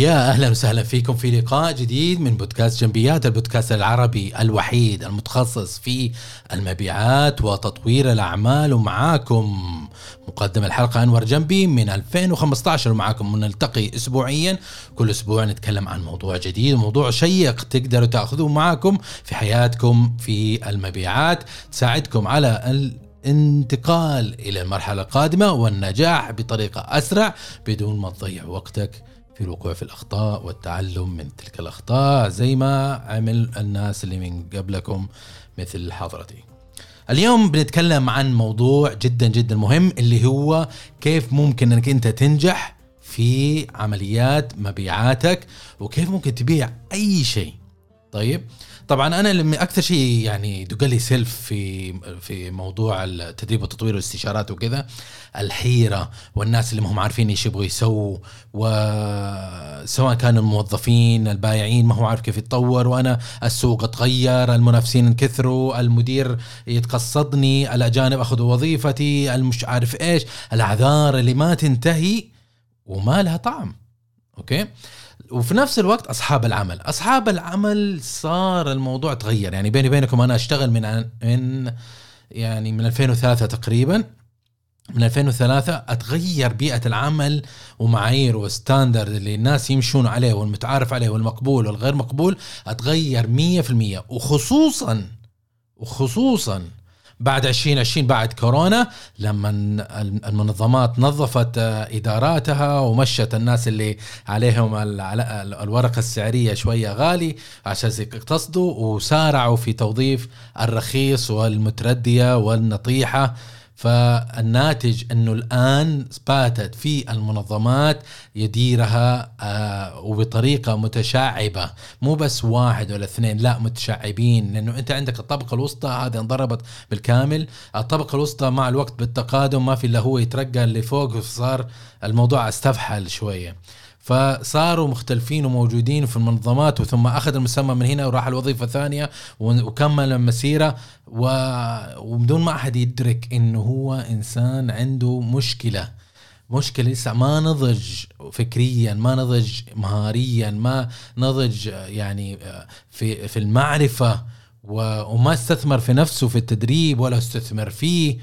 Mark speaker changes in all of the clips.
Speaker 1: يا أهلا وسهلا فيكم في لقاء جديد من بودكاست جنبيات البودكاست العربي الوحيد المتخصص في المبيعات وتطوير الأعمال. ومعاكم مقدم الحلقة أنور جنبي من 2015 ومعاكم نلتقي اسبوعيا. كل أسبوع نتكلم عن موضوع جديد موضوع شيق تقدروا تأخذوه معاكم في حياتكم في المبيعات تساعدكم على الانتقال إلى المرحله القادمه والنجاح بطريقة أسرع بدون ما تضيع وقتك. في الوقوع في الأخطاء والتعلم من تلك الأخطاء زي ما عمل الناس اللي من قبلكم مثل حضرتي. اليوم بنتكلم عن موضوع جدا جدا مهم اللي هو كيف ممكن إنك أنت تنجح في عمليات مبيعاتك وكيف ممكن تبيع أي شيء. طيب طبعا أنا لما أكثر شيء يعني دق لي سيلف في في موضوع التدريب والتطوير والاستشارات وكذا الحيرة والناس اللي ما هم عارفين إيش يبغوا يسووا وسواء كانوا الموظفين البايعين ما هو عارف كيف يتطور وأنا السوق اتغير المنافسين انكثروا المدير يتقصدني الأجانب أخذوا وظيفتي المش عارف إيش الأعذار اللي ما تنتهي وما لها طعم. أوكي؟ وفي نفس الوقت أصحاب العمل. أصحاب العمل صار الموضوع تغير. يعني بيني وبينكم أنا أشتغل من من يعني من 2003 تقريبا. من 2003 أتغير بيئة العمل ومعايير وستاندرد اللي الناس يمشون عليه والمتعارف عليه والمقبول والغير مقبول أتغير 100% وخصوصا وخصوصا بعد 2020 بعد كورونا لما المنظمات نظفت إداراتها ومشت الناس اللي عليهم الورقة السعرية شوية غالي عشان يقتصدوا وسارعوا في توظيف الرخيص والمتردية والنطيحة. فالناتج إنه الآن باتت في المنظمات يديرها آه وبطريقة متشعبة. مو بس واحد ولا اثنين لا متشعبين. لأنه أنت عندك الطبقة الوسطى هذه انضربت بالكامل. الطبقة الوسطى مع الوقت بالتقادم ما في إلا هو يترقى اللي فوق فصار الموضوع أستفحل شوية. فصاروا مختلفين وموجودين في المنظمات وثم أخذ المسمى من هنا وراح الوظيفة الثانية وكمل المسيرة وبدون ما أحد يدرك إنه هو إنسان عنده مشكلة. مشكلة لسه ما نضج فكريا ما نضج مهاريا ما نضج يعني في في المعرفة وما استثمر في نفسه في التدريب ولا استثمر فيه.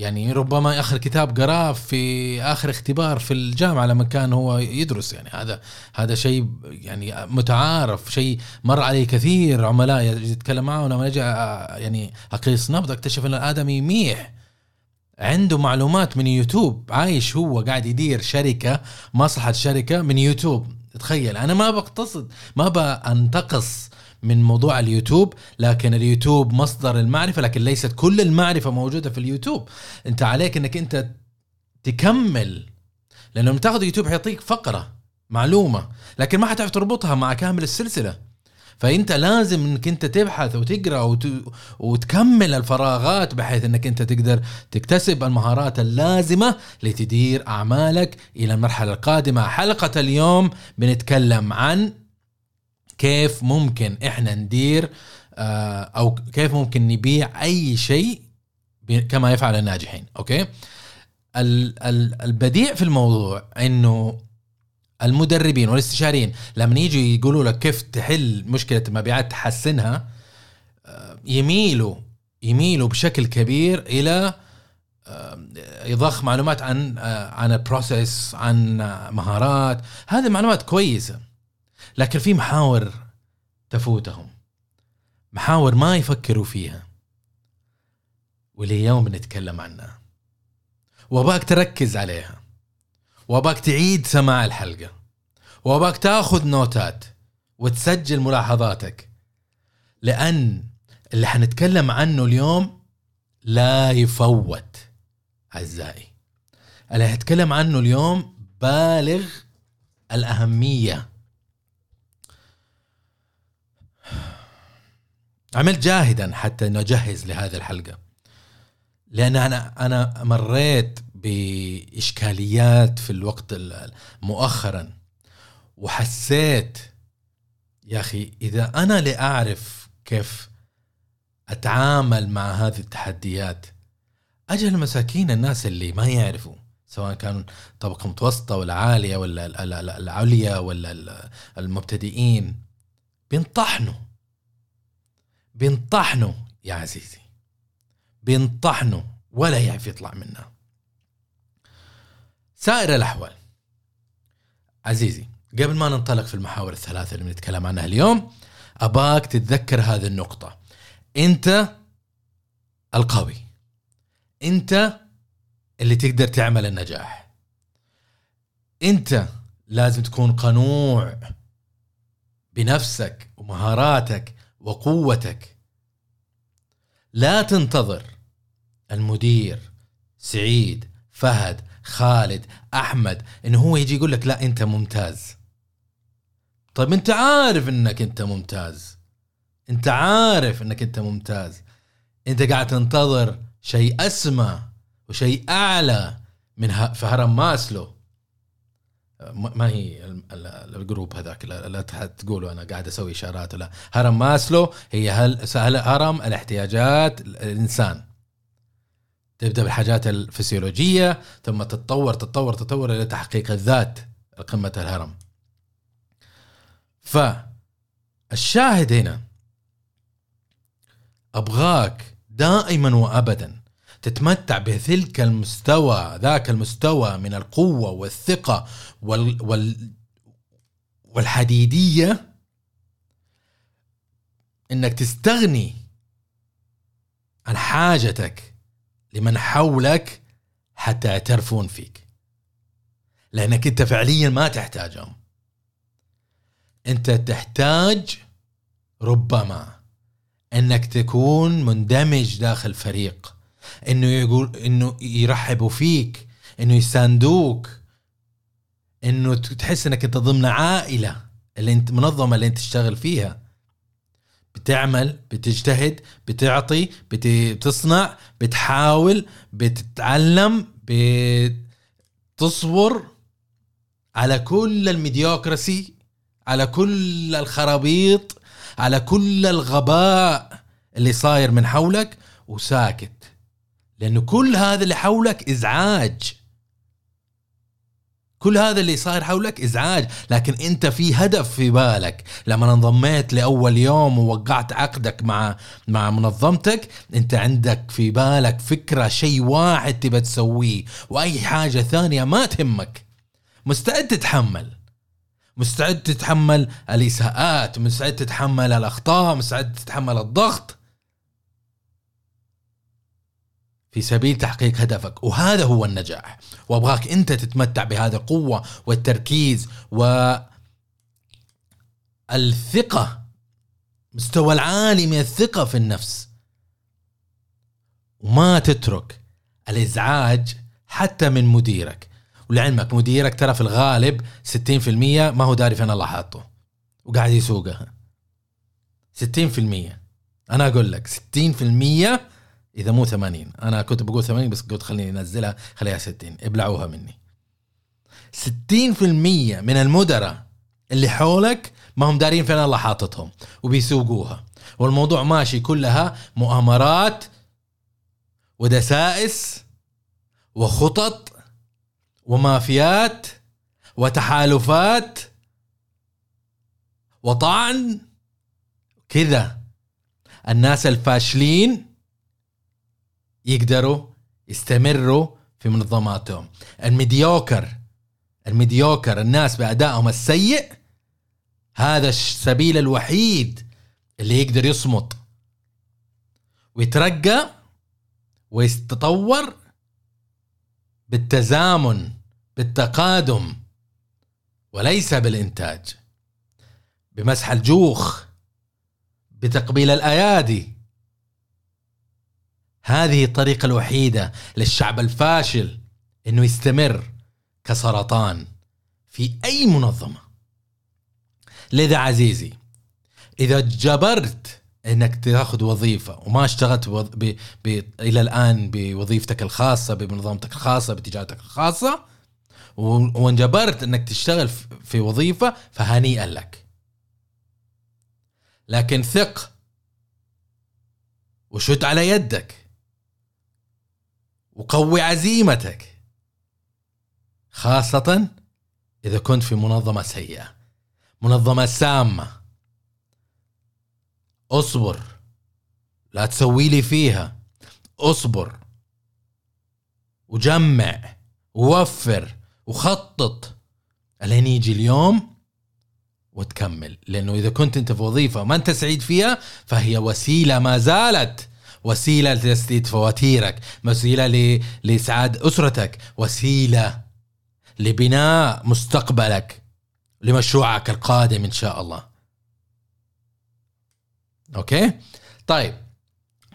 Speaker 1: يعني ربما آخر كتاب قراه في آخر اختبار في الجامعة لما كان هو يدرس. يعني هذا هذا شيء يعني متعارف شيء مر علي كثير عملاء يتكلم معه. لما أجي يعني أقيس نبض أكتشف أن الادمي ميح عنده معلومات من يوتيوب. عايش هو قاعد يدير شركة مصلحة شركة من يوتيوب. تخيل أنا ما بقتصد ما بنتقص من موضوع اليوتيوب لكن اليوتيوب مصدر المعرفة لكن ليست كل المعرفة موجودة في اليوتيوب. انت عليك انك انت تكمل لأنه لما تاخذ يوتيوب حيعطيك فقرة معلومة لكن ما حتعرف تربطها مع كامل السلسلة. فأنت لازم إنك انت تبحث وتقرأ وت... وتكمل الفراغات بحيث إنك انت تقدر تكتسب المهارات اللازمة لتدير أعمالك إلى المرحلة القادمة. حلقة اليوم بنتكلم عن كيف ممكن إحنا ندير آه، أو كيف ممكن نبيع أي شيء كما يفعل الناجحين okay؟ البديع في الموضوع إنه المدربين والاستشاريين لما يجوا يقولوا لك كيف تحل مشكلة المبيعات تحسنها آه، يميلوا يميلوا بشكل كبير إلى يضخ معلومات عن آه، عن ال process عن مهارات. هذه معلومات كويسة. لكن في محاور تفوتهم. محاور ما يفكروا فيها. واليوم بنتكلم عنها. وأباك تركز عليها. وأباك تعيد سماع الحلقة. وأباك تأخذ نوتات وتسجل ملاحظاتك. لأن اللي حنتكلم عنه اليوم لا يفوت أعزائي. اللي حنتكلم عنه اليوم بالغ الأهمية. عملت جاهدا حتى إنه أجهز لهذه الحلقة. لأن أنا أنا مريت بإشكاليات في الوقت مؤخرا وحسيت يا أخي إذا أنا لاعرف كيف أتعامل مع هذه التحديات أجل مساكين الناس اللي ما يعرفوا سواء كان طبقة متوسطة ولا عالية ولا ال- ال- ال- العليا ولا ال- المبتدئين بينطحنوا. بينطحنوا يا عزيزي. بينطحنوا ولا يعرف يطلع منها. سائر الأحوال. عزيزي قبل ما ننطلق في المحاور الثلاثة اللي بنتكلم عنها اليوم أباك تتذكر هذه النقطة. أنت القوي. أنت اللي تقدر تعمل النجاح. أنت لازم تكون قنوع بنفسك ومهاراتك وقوتك. لا تنتظر المدير سعيد فهد خالد أحمد انه هو يجي يقول لك لا أنت ممتاز. طيب أنت عارف إنك أنت ممتاز. أنت عارف إنك أنت ممتاز. أنت قاعد تنتظر شيء أسمى وشيء أعلى من في هرم ماسلو. ما هي ال- ال- ال group هذاك؟ لا تقولوا أنا قاعد أسوي إشارات. ولا هرم ماسلو هي هل- هرم الاحتياجات الإنسان. تبدأ بالحاجات الفسيولوجية ثم تتطور تتطور تتطور إلى تحقيق الذات قمة الهرم. فالشاهد هنا أبغاك دائما وابدا تتمتع بتلك المستوى ذاك المستوى من القوة والثقة وال وال والحديدية. إنك تستغني عن حاجتك لمن حولك حتى يعترفون فيك. لأنك أنت فعليا ما تحتاجهم. أنت تحتاج ربما إنك تكون مندمج داخل فريق. إنه يقول إنه يرحبوا فيك إنه يساندوك إنه تحس إنك أنت ضمن عائلة اللي انت منظمة اللي أنت تشتغل فيها. بتعمل بتجتهد بتعطي بت- بتصنع بتحاول بتتعلم بتصبر على كل الميديوكراسي على كل الخرابيط على كل الغباء اللي صاير من حولك وساكت. لأنه كل هذا اللي حولك إزعاج. كل هذا اللي صاير حولك إزعاج. لكن أنت في هدف في بالك. لما انضميت لأول يوم ووقعت عقدك مع مع منظمتك أنت عندك في بالك فكرة شيء واحد تبى تسويه. وأي حاجة ثانية ما تهمك. مستعد تتحمل. مستعد تتحمل الإساءات مستعد تتحمل الأخطاء مستعد تتحمل الضغط. في سبيل تحقيق هدفك. وهذا هو النجاح. وأبغاك أنت تتمتع بهذه القوة والتركيز و الثقه مستوى العالي من الثقة في النفس. وما تترك الإزعاج حتى من مديرك. ولعلمك مديرك ترى في الغالب 60% ما هو داري فين الله حاطه. وقاعد يسوقها. 60% أنا أقول لك 60% إذا مو 80 أنا كنت بقول 80 بس قلت خليني أنزلها خليها 60 ابلعوها مني. 60% من المدراء اللي حولك ما هم دارين فين الله حاططهم وبيسوقوها. والموضوع ماشي كلها مؤامرات ودسائس وخطط ومافيات وتحالفات وطعن. كذا. الناس الفاشلين يقدروا يستمروا في منظماتهم. ال mediocre ال mediocre الناس بأدائهم السيء هذا السبيل الوحيد اللي يقدر يصمد. ويترقى ويتطور بالتزامن بالتقادم وليس بالإنتاج. بمسح الجوخ بتقبيل الأيادي. هذه الطريقة الوحيدة للشعب الفاشل إنه يستمر كسرطان في أي منظمة. لذا عزيزي إذا جبرت إنك تأخذ وظيفة وما اشتغلت بوظ... ب... ب... إلى الآن بوظيفتك الخاصة بمنظمتك الخاصة بتجارتك الخاصة و... وانجبرت إنك تشتغل في- وظيفة فهنيئا لك. لكن ثق وشد على يدك. وقوي عزيمتك. خاصة إذا كنت في منظمة سيئة منظمة سامة. اصبر. لا تسوي لي فيها. اصبر. وجمع. ووفر. وخطط. ألين يجي اليوم؟ وتكمل. لأنه إذا كنت أنت في وظيفة ما أنت سعيد فيها فهي وسيلة ما زالت. وسيلة لتسديد فواتيرك وسيلة لإسعاد أسرتك وسيلة لبناء مستقبلك لمشروعك القادم إن شاء الله. okay؟ طيب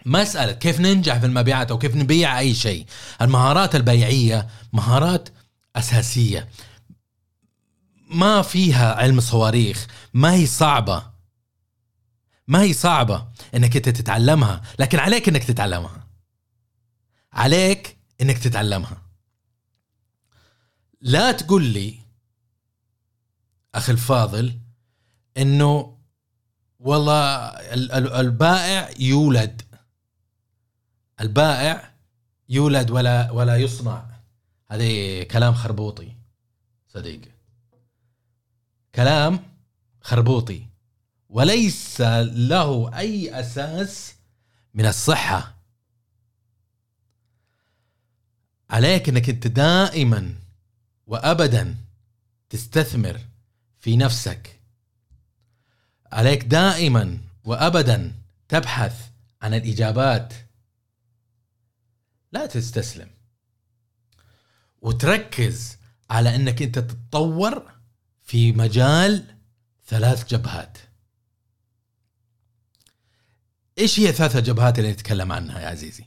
Speaker 1: مسألة كيف ننجح في المبيعات أو كيف نبيع أي شيء؟ المهارات البيعية مهارات أساسية. ما فيها علم صواريخ ما هي صعبة. ما هي صعبة إنك أنت تتعلمها لكن عليك إنك تتعلمها. عليك إنك تتعلمها. لا تقول لي أخي الفاضل إنه والله البائع يولد. البائع يولد ولا ولا يصنع. هذه كلام خربوطي صديق كلام خربوطي. وليس له أي أساس من الصحة. عليك إنك أنت دائما وابدا تستثمر في نفسك. عليك دائما وابدا تبحث عن الإجابات. لا تستسلم. وتركز على إنك أنت تتطور في مجال ثلاث جبهات. إيش هي ثلاث جبهات اللي نتكلم عنها يا عزيزي؟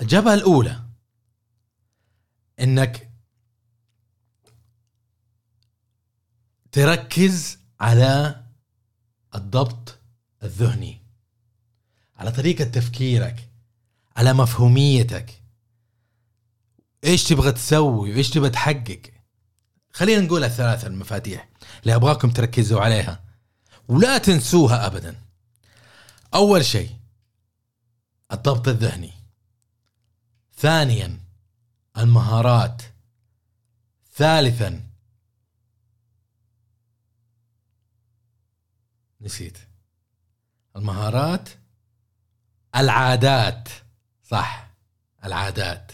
Speaker 1: الجبهة الأولى إنك تركز على الضبط الذهني على طريقة تفكيرك على مفهوميتك. إيش تبغى تسوي؟ وايش تبغى تحقق؟ خلينا نقول الثلاثة المفاتيح اللي أبغاكم تركزوا عليها. ولا تنسوها ابدا. أول شيء الضبط الذهني. ثانيا المهارات. ثالثا نسيت. المهارات. العادات. صح العادات.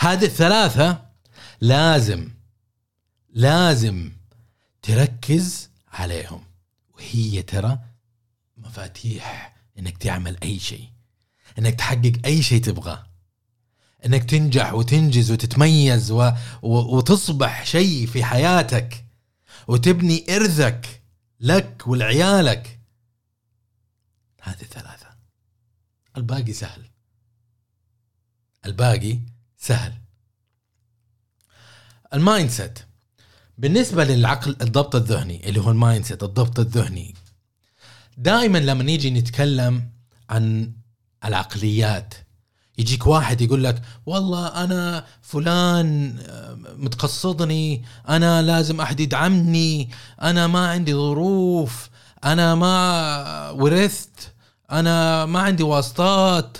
Speaker 1: هذه الثلاثة لازم لازم تركز عليهم. وهي ترى مفاتيح. إنك تعمل أي شيء إنك تحقق أي شيء تبغاه إنك تنجح وتنجز وتتميز و... و... وتصبح شيء في حياتك وتبني إرثك لك ولعيالك. هذه ثلاثة. الباقي سهل. الباقي سهل. ال mindset بالنسبة للعقل الضبط الذهني اللي هو ال mindset الضبط الذهني دائما لما نيجي نتكلم عن العقليات يجيك واحد يقول لك والله أنا فلان آه، متقصدني أنا لازم أحد يدعمني أنا ما عندي ظروف أنا ما ورثت أنا ما عندي واسطات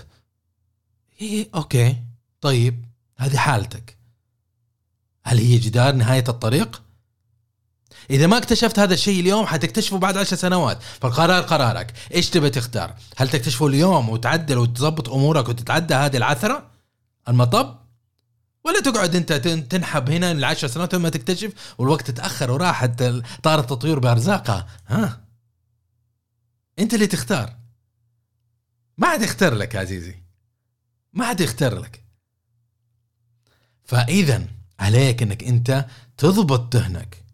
Speaker 1: إيه أوكي طيب هذه حالتك هل هي جدار نهاية الطريق؟ إذا ما اكتشفت هذا الشيء اليوم حتكتشفه بعد عشر سنوات. فالقرار قرارك. إيش تبي تختار؟ هل تكتشفه اليوم وتعدل وتظبط أمورك وتتعدى هذه العثرة؟ المطب؟ ولا تقعد أنت تنحب هنا لعشر سنوات ما تكتشف والوقت تاخر وراحت طار التطوير بأرزاقها. ها؟ أنت اللي تختار. ما حد يختار لك عزيزي. ما حد يختار لك. فاذا عليك إنك أنت تضبط ذهنك.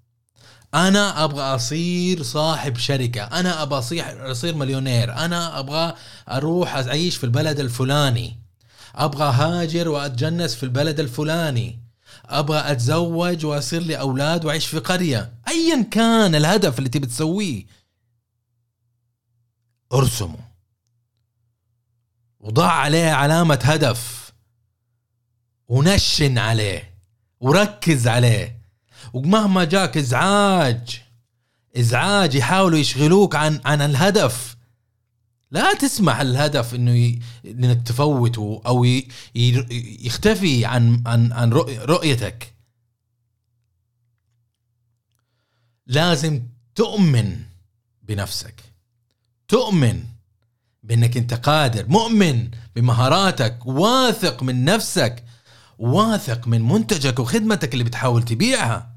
Speaker 1: أنا أبغى أصير صاحب شركة. أنا أبغى اصير أصير مليونير. أنا أبغى أروح أعيش في البلد الفلاني. أبغى هاجر وأتجنس في البلد الفلاني. أبغى أتزوج وأصير لي أولاد وأعيش في قرية. ايا كان الهدف اللي تبي تسويه. ارسمه. وضع عليه علامة هدف. ونشن عليه. وركز عليه. ومهما جاك إزعاج إزعاج يحاولوا يشغلوك عن عن الهدف. لا تسمح الهدف إنه ي... إنك تفوته أو ي... يختفي عن عن عن رؤيتك. لازم تؤمن بنفسك. تؤمن بإنك أنت قادر. مؤمن بمهاراتك. واثق من نفسك. واثق من منتجك وخدمتك اللي بتحاول تبيعها.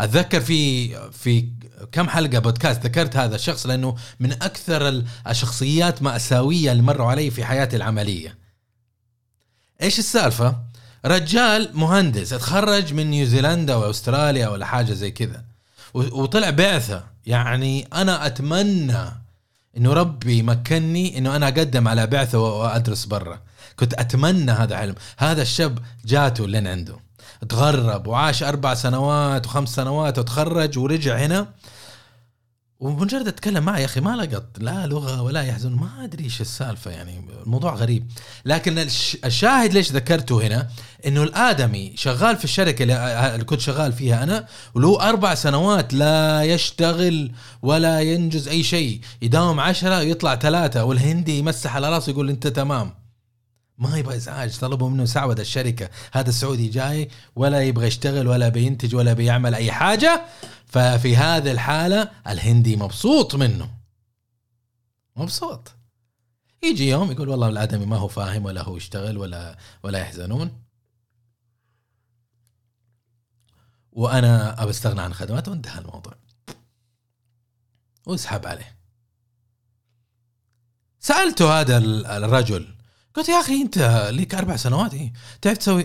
Speaker 1: أتذكر في في كم حلقة بودكاست ذكرت هذا الشخص لأنه من أكثر الشخصيات ماساويه اللي مروا علي في حياتي العملية. إيش السالفة؟ رجال مهندس تخرج من نيوزيلندا واستراليا ولا حاجة زي كذا. وطلع بعثة. يعني أنا أتمنى إنه ربي مكنني إنه أنا أقدم على بعثة وأدرس برا. كنت أتمنى هذا علم. هذا الشاب جاته لين عنده. تغرب وعاش أربع سنوات وخمس سنوات وتخرج ورجع هنا. ومجرد أتكلم معه يا أخي ما لقط لا لغة ولا يحزن. ما أدري إيش السالفة يعني. الموضوع غريب. لكن الشاهد ليش ذكرته هنا؟ إنه الآدمي شغال في الشركة اللي كنت شغال فيها أنا وله أربع سنوات لا يشتغل ولا ينجز أي شيء. يداوم عشرة يطلع ثلاثة والهندي يمسح على راسه يقول أنت تمام. ما يبغى ازعاج طلبوا منه سعود الشركة. هذا السعودي جاي ولا يبغى يشتغل ولا بينتج ولا بيعمل أي حاجة ففي هذه الحالة الهندي مبسوط منه. مبسوط. يجي يوم يقول والله الآدمي ما هو فاهم ولا هو يشتغل ولا ولا يحزنون. وأنا أبى أستغنى عن خدماته وانتهى الموضوع. واسحب عليه. سألته هذا الرجل قلت يا أخي أنت ليك أربع سنوات إيه؟ تعرف تسوي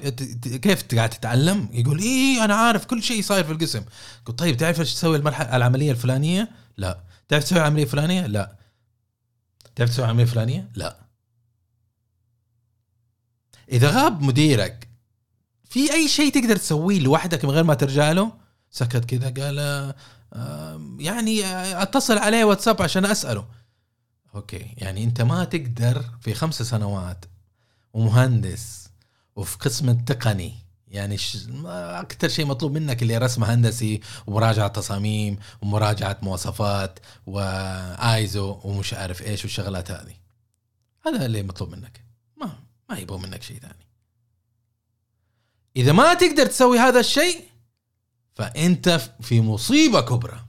Speaker 1: كيف قاعد تتعلم؟ يقول إيه أنا عارف كل شيء صاير في القسم قلت طيب تعرف إيش تسوي المرحلة العملية الفلانية؟ لا تعرف تسوي العملية الفلانية؟ لا تعرف تسوي العملية الفلانية؟ لا إذا غاب مديرك في أي شيء تقدر تسويه لوحدك من غير ما ترجع له؟ سكت كذا قال آه يعني أتصل عليه واتساب عشان أسأله أوكي. يعني أنت ما تقدر في خمس سنوات ومهندس وفي قسم التقني يعني أكثر شيء مطلوب منك اللي رسم هندسي ومراجعة تصاميم ومراجعة مواصفات وآيزو ومش عارف إيش والشغلات هذه. هذا اللي مطلوب منك. ما ما يبغوا منك شيء ثاني. إذا ما تقدر تسوي هذا الشيء فأنت في مصيبة كبرى.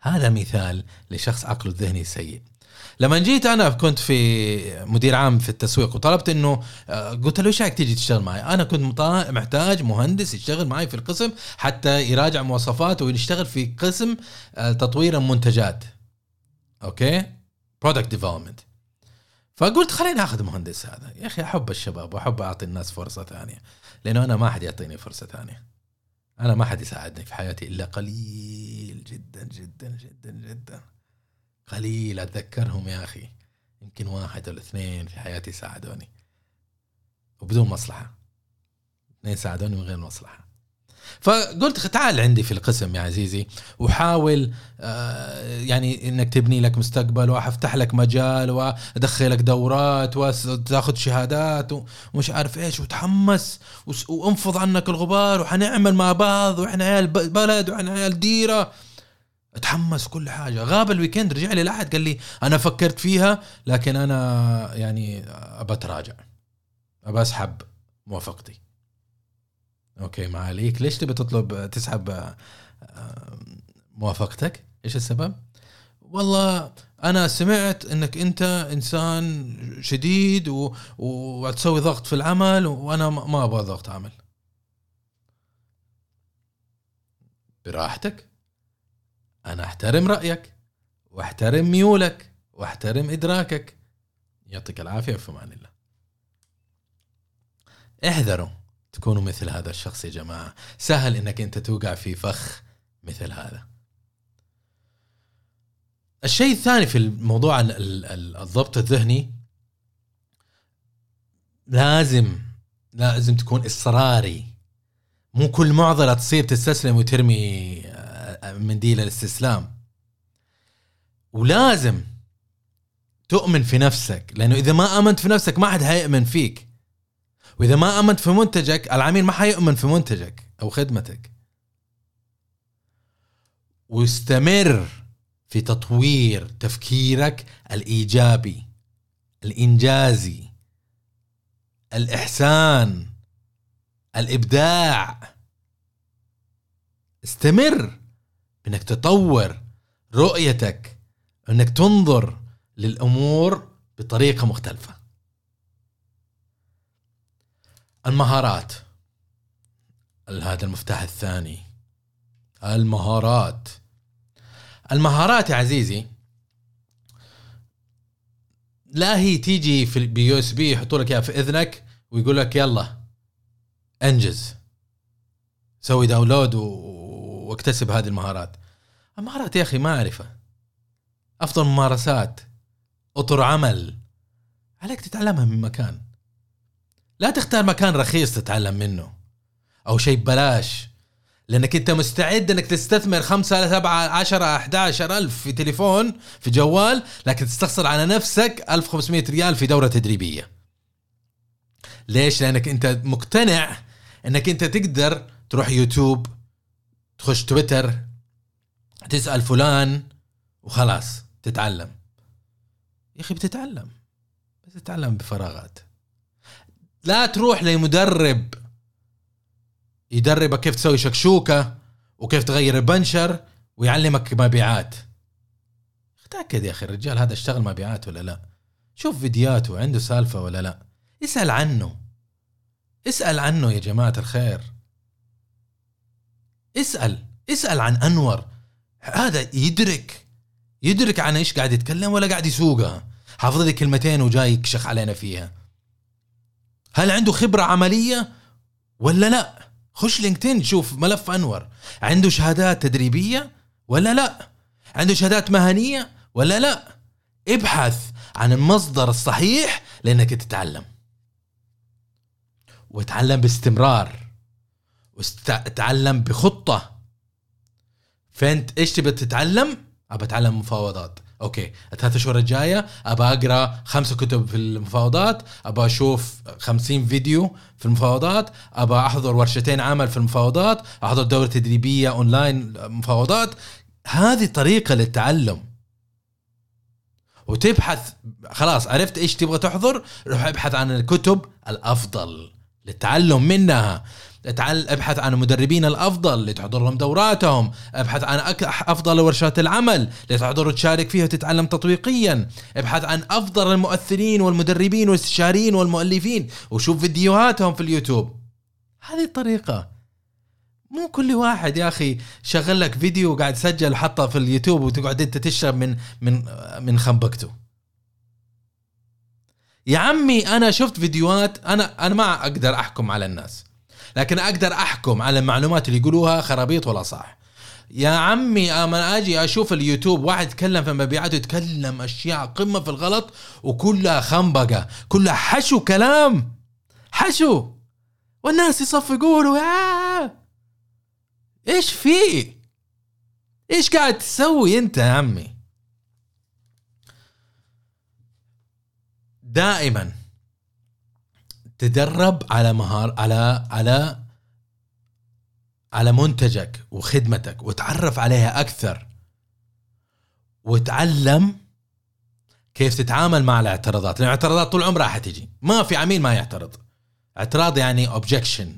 Speaker 1: هذا مثال لشخص عقله الذهني سيء لما جيت أنا كنت في مدير عام في التسويق وطلبت إنه آه، قلت له إيش رايك تيجي تشتغل معي؟ أنا كنت محتاج مهندس يشتغل معي في القسم حتى يراجع مواصفات ويشتغل في قسم آه، تطوير المنتجات. okay؟ product development. فقلت خليني آخذ مهندس هذا، يا أخي أحب الشباب وأحب أعطي الناس فرصة ثانية، لأنه أنا ما حد يعطيني فرصة ثانية. أنا ما حد يساعدني في حياتي إلا قليل جدا جدا جدا جدا. قليل أتذكرهم يا أخي. يمكن واحد ولا اثنين في حياتي ساعدوني. وبدون مصلحة. اثنين ساعدوني من غير مصلحة. فقلت تعال عندي في القسم يا عزيزي وحاول آه، يعني إنك تبني لك مستقبل وأفتح لك مجال وأدخلك دورات وتاخذ شهادات ومش عارف إيش وتحمس وانفض عنك الغبار وحنعمل مع بعض وإحنا عيال بلد وإحنا عيال ديرة. اتحمس كل حاجة. غاب الويكند رجع لي الاحد قال لي أنا فكرت فيها لكن أنا يعني أبى أتراجع. أبى أسحب موافقتي. أوكي ما عليك. ليش تبي تطلب تسحب آه، موافقتك؟ إيش السبب؟ والله أنا سمعت إنك أنت إنسان شديد و... وتسوي ضغط في العمل وأنا ما أبغى ضغط عمل. براحتك. أنا أحترم رأيك وأحترم ميولك وأحترم إدراكك. يعطيك العافية في أمان الله. احذروا. تكونوا مثل هذا الشخص يا جماعة. سهل إنك أنت توقع في فخ مثل هذا. الشيء الثاني في الموضوع الضبط الذهني لازم لازم تكون إصراري. مو كل معضلة تصير تستسلم وترمي آه، منديل الاستسلام. ولازم تؤمن في نفسك لأنه إذا ما آمنت في نفسك ما حد هيؤمن فيك. وإذا ما امنت في منتجك العميل ما حيؤمن في منتجك أو خدمتك. واستمر في تطوير تفكيرك الإيجابي الإنجازي الإحسان الإبداع. استمر بإنك تطور رؤيتك إنك تنظر للأمور بطريقة مختلفة. المهارات. هذا المفتاح الثاني. المهارات. المهارات يا عزيزي لا هي تيجي في USB يحطوا لك إياها في إذنك ويقول لك يلا انجز. سوي download واكتسب هذه المهارات. المهارات يا أخي معرفة. أفضل ممارسات. أطر عمل. عليك تتعلمها من مكان. لا تختار مكان رخيص تتعلم منه. أو شيء ببلاش. لأنك أنت مستعد إنك تستثمر خمسة سبعة عشرة 11 ألف في تليفون في جوال لكن تستخسر على نفسك 1500 ريال في دورة تدريبية. ليش؟ لأنك أنت مقتنع إنك أنت تقدر تروح يوتيوب تخش تويتر تسأل فلان وخلاص تتعلم. يا أخي بتتعلم. بس تتعلم بفراغات. لا تروح لمدرب يدربك كيف تسوي شكشوكة وكيف تغير البنشر ويعلمك مبيعات. تأكد يا أخي الرجال هذا اشتغل مبيعات ولا لا؟ شوف فيديوهاته عنده سالفة ولا لا؟ اسأل عنه. اسأل عنه يا جماعة الخير. اسأل اسأل عن أنور. هذا يدرك يدرك عن إيش قاعد يتكلم ولا قاعد يسوقها. حافظ لي كلمتين وجاي يكشخ علينا فيها. هل عنده خبرة عملية ولا لا؟ خش LinkedIn شوف ملف أنور. عنده شهادات تدريبية ولا لا؟ عنده شهادات مهنية ولا لا؟ ابحث عن المصدر الصحيح لأنك تتعلم. وتعلم باستمرار. وتعلم بخطة. فأنت إيش تبي تتعلم؟ ابى أتعلم مفاوضات. okay الثلاث شهور الجاية أبى أقرأ خمسة كتب في المفاوضات أبى أشوف خمسين فيديو في المفاوضات أبى أحضر ورشتين عمل في المفاوضات أحضر دورة تدريبية أونلاين مفاوضات. هذه طريقة للتعلم. وتبحث خلاص عرفت إيش تبغى تحضر روح ابحث عن الكتب الأفضل للتعلم منها. ابحث عن المدربين الأفضل اللي تحضر لهم دوراتهم. ابحث عن أفضل ورشات العمل لتحضر وتشارك فيها وتتعلم تطبيقيا. ابحث عن أفضل المؤثرين والمدربين والاستشاريين والمؤلفين. وشوف فيديوهاتهم في اليوتيوب. هذه الطريقة. مو كل واحد يا أخي شغل لك فيديو وقاعد يسجل وحطه في اليوتيوب وتقعد أنت تشرب من من من خنبقته يا عمي أنا شفت فيديوهات أنا أنا ما أقدر أحكم على الناس. لكن أقدر أحكم على المعلومات اللي يقولوها خرابيط ولا صح. يا عمي اما أجي أشوف اليوتيوب واحد يتكلم في مبيعات يتكلم أشياء قمة في الغلط وكلها خنبقة كلها حشو كلام. حشو. والناس يقولوا يا إيش في؟ إيش قاعد تسوي أنت يا عمي؟ دائما تدرب على مهار على على على منتجك وخدمتك وتعرف عليها أكثر وتعلم كيف تتعامل مع الاعتراضات. لأن الاعتراضات طول عمرها حتجي ما في عميل ما يعترض. اعتراض يعني اوبجكشن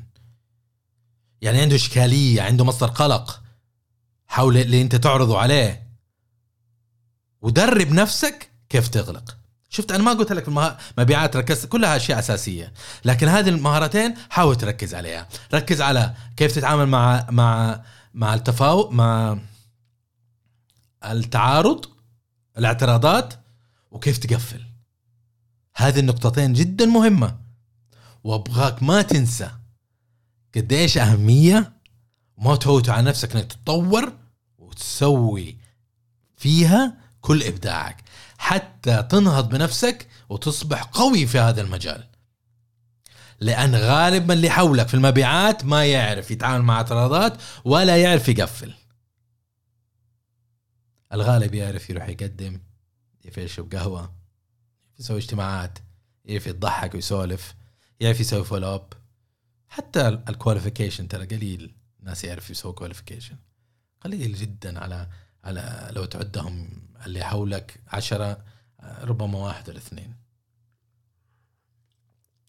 Speaker 1: يعني عنده إشكالية عنده مصدر قلق حول اللي أنت تعرضه عليه. ودرب نفسك كيف تغلق. شفت أنا ما قلت لك المبيعات ركزت كلها أشياء أساسية. لكن هذه المهارتين حاول تركز عليها. ركز على كيف تتعامل مع مع مع التفاوض مع التعارض الاعتراضات وكيف تقفل. هذه النقطتين جدا مهمة. وأبغاك ما تنسى قديش أهمية وما تفوت على نفسك إنك تتطور وتسوي فيها كل إبداعك. حتى تنهض بنفسك وتصبح قوي في هذا المجال. لأن غالب من اللي حولك في المبيعات ما يعرف يتعامل مع اعتراضات ولا يعرف يقفل. الغالب يعرف يروح يقدم يعرف يشرب قهوه يسوي اجتماعات يعرف يضحك ويسولف يعرف يسوي follow up حتى ال qualification ترى قليل ناس يعرف يسوي qualification قليل جدا على على لو تعدهم اللي حولك عشرة ربما واحد ولا اثنين.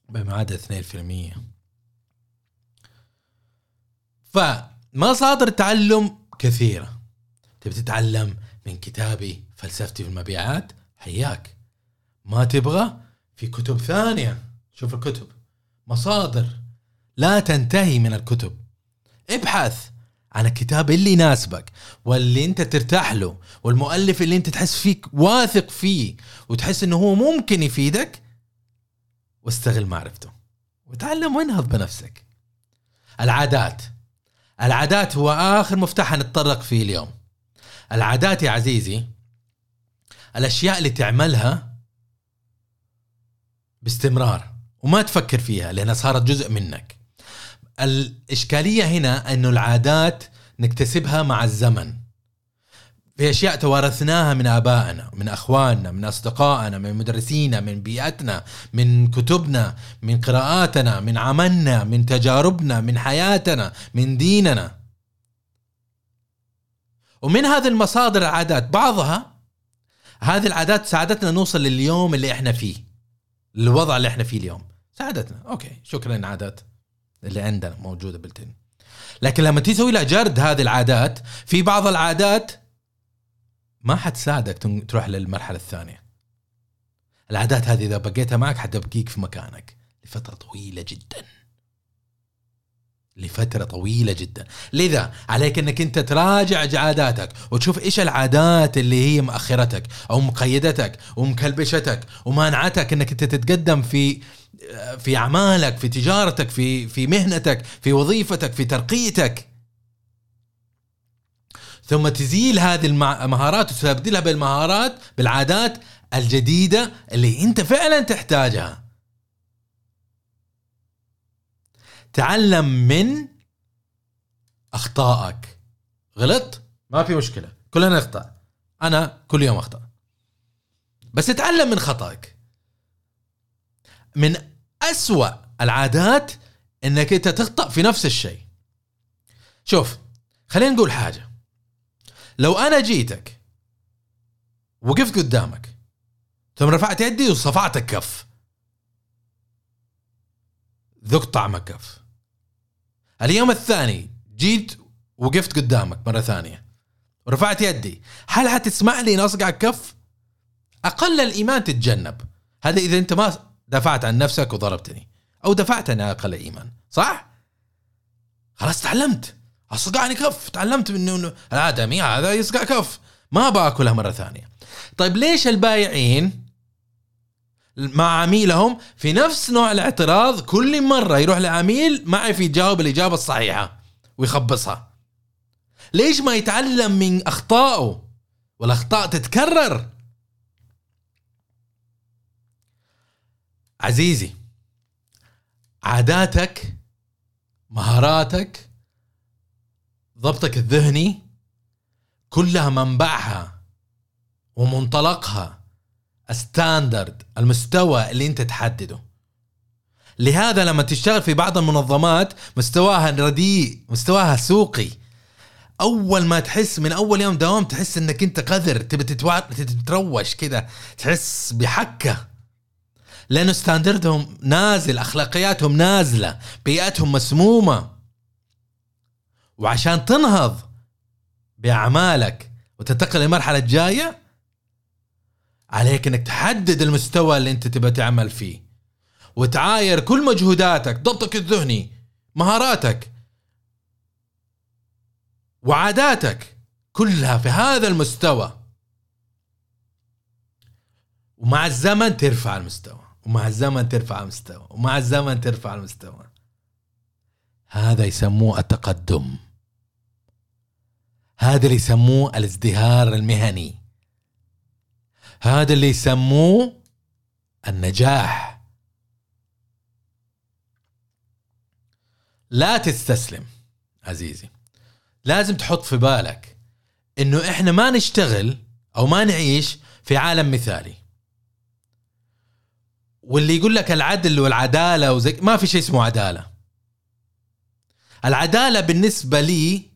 Speaker 1: بمعدل اثنين في المية. مصادر التعلم كثيرة. تبي تتعلم من كتابي فلسفتي في المبيعات؟ حياك. ما تبغى في كتب ثانية. شوف الكتب. مصادر. لا تنتهي من الكتب. ابحث. عن الكتاب اللي يناسبك واللي انت ترتاح له والمؤلف اللي انت تحس فيك واثق فيه وتحس انه هو ممكن يفيدك واستغل معرفته وتعلم وانهض بنفسك. العادات. العادات هو آخر مفتاح نتطرق فيه اليوم. العادات يا عزيزي الأشياء اللي تعملها باستمرار وما تفكر فيها لأنها صارت جزء منك. الإشكالية هنا إنه العادات نكتسبها مع الزمن. في أشياء توارثناها من آبائنا من أخواننا من أصدقائنا من مدرسينا من بيئتنا من كتبنا من قراءاتنا من عملنا من تجاربنا من حياتنا من ديننا. ومن هذه المصادر العادات بعضها هذه العادات ساعدتنا نوصل لليوم اللي إحنا فيه الوضع اللي إحنا فيه اليوم. ساعدتنا. أوكي شكرا عادات. اللي عندنا موجودة بالتن. لكن لما تسوي لها جرد هذه العادات في بعض العادات ما حتساعدك تروح للمرحلة الثانية. العادات هذه إذا بقيتها معك حتبقيك في مكانك لفترة طويلة جدا. لفترة طويلة جدا. لذا عليك إنك أنت تراجع عاداتك وتشوف إيش العادات اللي هي مأخرتك أو مقيدتك ومكلبشتك ومانعتك إنك أنت تتقدم في في أعمالك في تجارتك في في مهنتك في وظيفتك في ترقيتك. ثم تزيل هذه المهارات وتبدلها بالمهارات بالعادات الجديدة اللي أنت فعلا تحتاجها. تعلم من أخطائك. غلط؟ ما في مشكلة. كلنا نخطا أنا كل يوم أخطأ. بس اتعلم من خطأك. من أسوأ العادات إنك أنت تخطأ في نفس الشيء. شوف خلينا نقول حاجة. لو أنا جيتك وقفت قدامك ثم رفعت يدي وصفعت الكف ذقت طعم الكف. اليوم الثاني جيت وقفت قدامك مرة ثانية ورفعت يدي. هل حتسمع لي نصقع الكف؟ أقل الإيمان تتجنب. هذا إذا أنت ما دافعت عن نفسك وضربتني. أو دفعت أنا أقل إيمان. صح؟ خلاص تعلمت. اصقعني كف. تعلمت انه الآدمي هذا يصقع كف. ما باكلها مرة ثانية. طيب ليش البايعين مع عميلهم في نفس نوع الاعتراض كل مرة يروح لعميل ما يعرف يجاوب الإجابة الصحيحة ويخبصها؟ ليش ما يتعلم من أخطائه؟ والأخطاء تتكرر. عزيزي عاداتك مهاراتك ضبطك الذهني كلها منبعها ومنطلقها ستاندرد المستوى اللي انت تحدده. لهذا لما تشتغل في بعض المنظمات مستواها رديء مستواها سوقي. أول ما تحس من أول يوم دوام تحس إنك أنت قذر تبي تتروش كذا تحس بحكة. لأنه ستاندردهم نازل أخلاقياتهم نازلة بيئتهم مسمومة. وعشان تنهض بأعمالك وتنتقل للمرحلة الجاية عليك إنك تحدد المستوى اللي أنت تبى تعمل فيه. وتعاير كل مجهوداتك ضبطك الذهني مهاراتك وعاداتك كلها في هذا المستوى. ومع الزمن ترفع المستوى. ومع الزمن ترفع المستوى ومع الزمن ترفع المستوى هذا يسموه التقدم. هذا اللي يسموه الازدهار المهني. هذا اللي يسموه النجاح. لا تستسلم عزيزي. لازم تحط في بالك إنه إحنا ما نشتغل أو ما نعيش في عالم مثالي. واللي يقول لك العدل والعدالة وزي ما في شيء اسمه عدالة. العدالة بالنسبة لي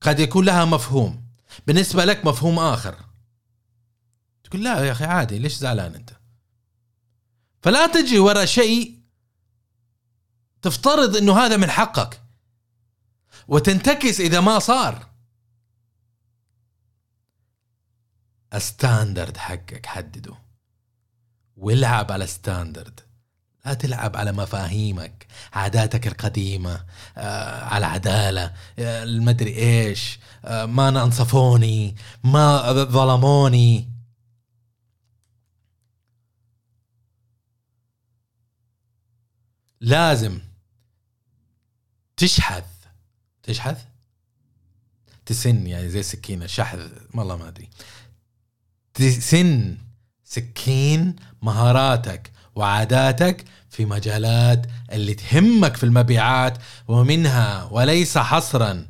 Speaker 1: قد يكون لها مفهوم. بالنسبة لك مفهوم آخر. تقول لا يا أخي عادي ليش زعلان أنت؟ فلا تجي ورا شيء تفترض إنه هذا من حقك. وتنتكس إذا ما صار. ال standard حقك حدده. والعب على standard. لا تلعب على مفاهيمك عاداتك القديمة آه، على عدالة آه، المدري إيش آه، ما نصفوني ما ظلموني. لازم تشحذ. تشحذ؟ تسن يعني زي سكينة شحذ والله ما أدري. تسن. سكين مهاراتك وعاداتك في مجالات اللي تهمك في المبيعات ومنها وليس حصرا.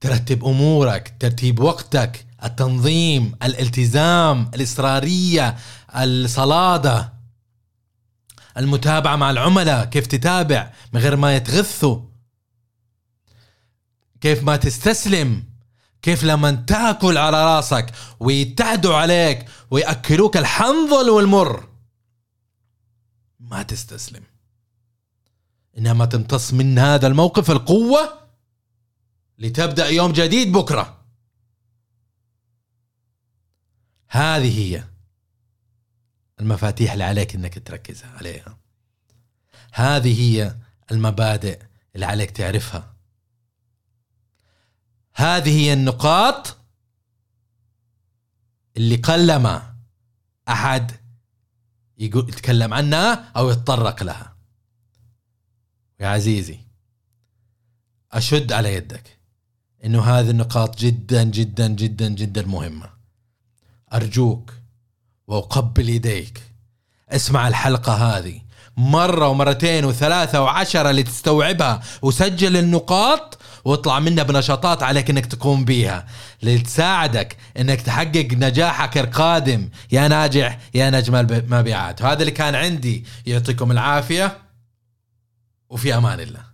Speaker 1: ترتب أمورك ترتيب وقتك التنظيم الالتزام الإصرارية الصلادة المتابعة مع العملاء كيف تتابع من غير ما يتغثوا كيف ما تستسلم. كيف لما تاكل على راسك ويتعدوا عليك ويأكلوك الحنظل والمر. ما تستسلم. إنما تمتص من هذا الموقف القوة لتبدأ يوم جديد بكرة. هذه هي المفاتيح اللي عليك إنك تركز عليها. هذه هي المبادئ اللي عليك تعرفها. هذه هي النقاط اللي قلما أحد يقول يتكلم عنها أو يتطرق لها. يا عزيزي أشد على يدك إنه هذه النقاط جدا جدا جدا جدا مهمة. أرجوك وأقبل يديك. اسمع الحلقة هذه. مرة ومرتين وثلاثة وعشرة اللي تستوعبها وسجل النقاط واطلع منها بنشاطات عليك إنك تقوم بيها. لتساعدك إنك تحقق نجاحك القادم. يا ناجح يا نجم المبيعات. وهذا اللي كان عندي. يعطيكم العافية. وفي أمان الله.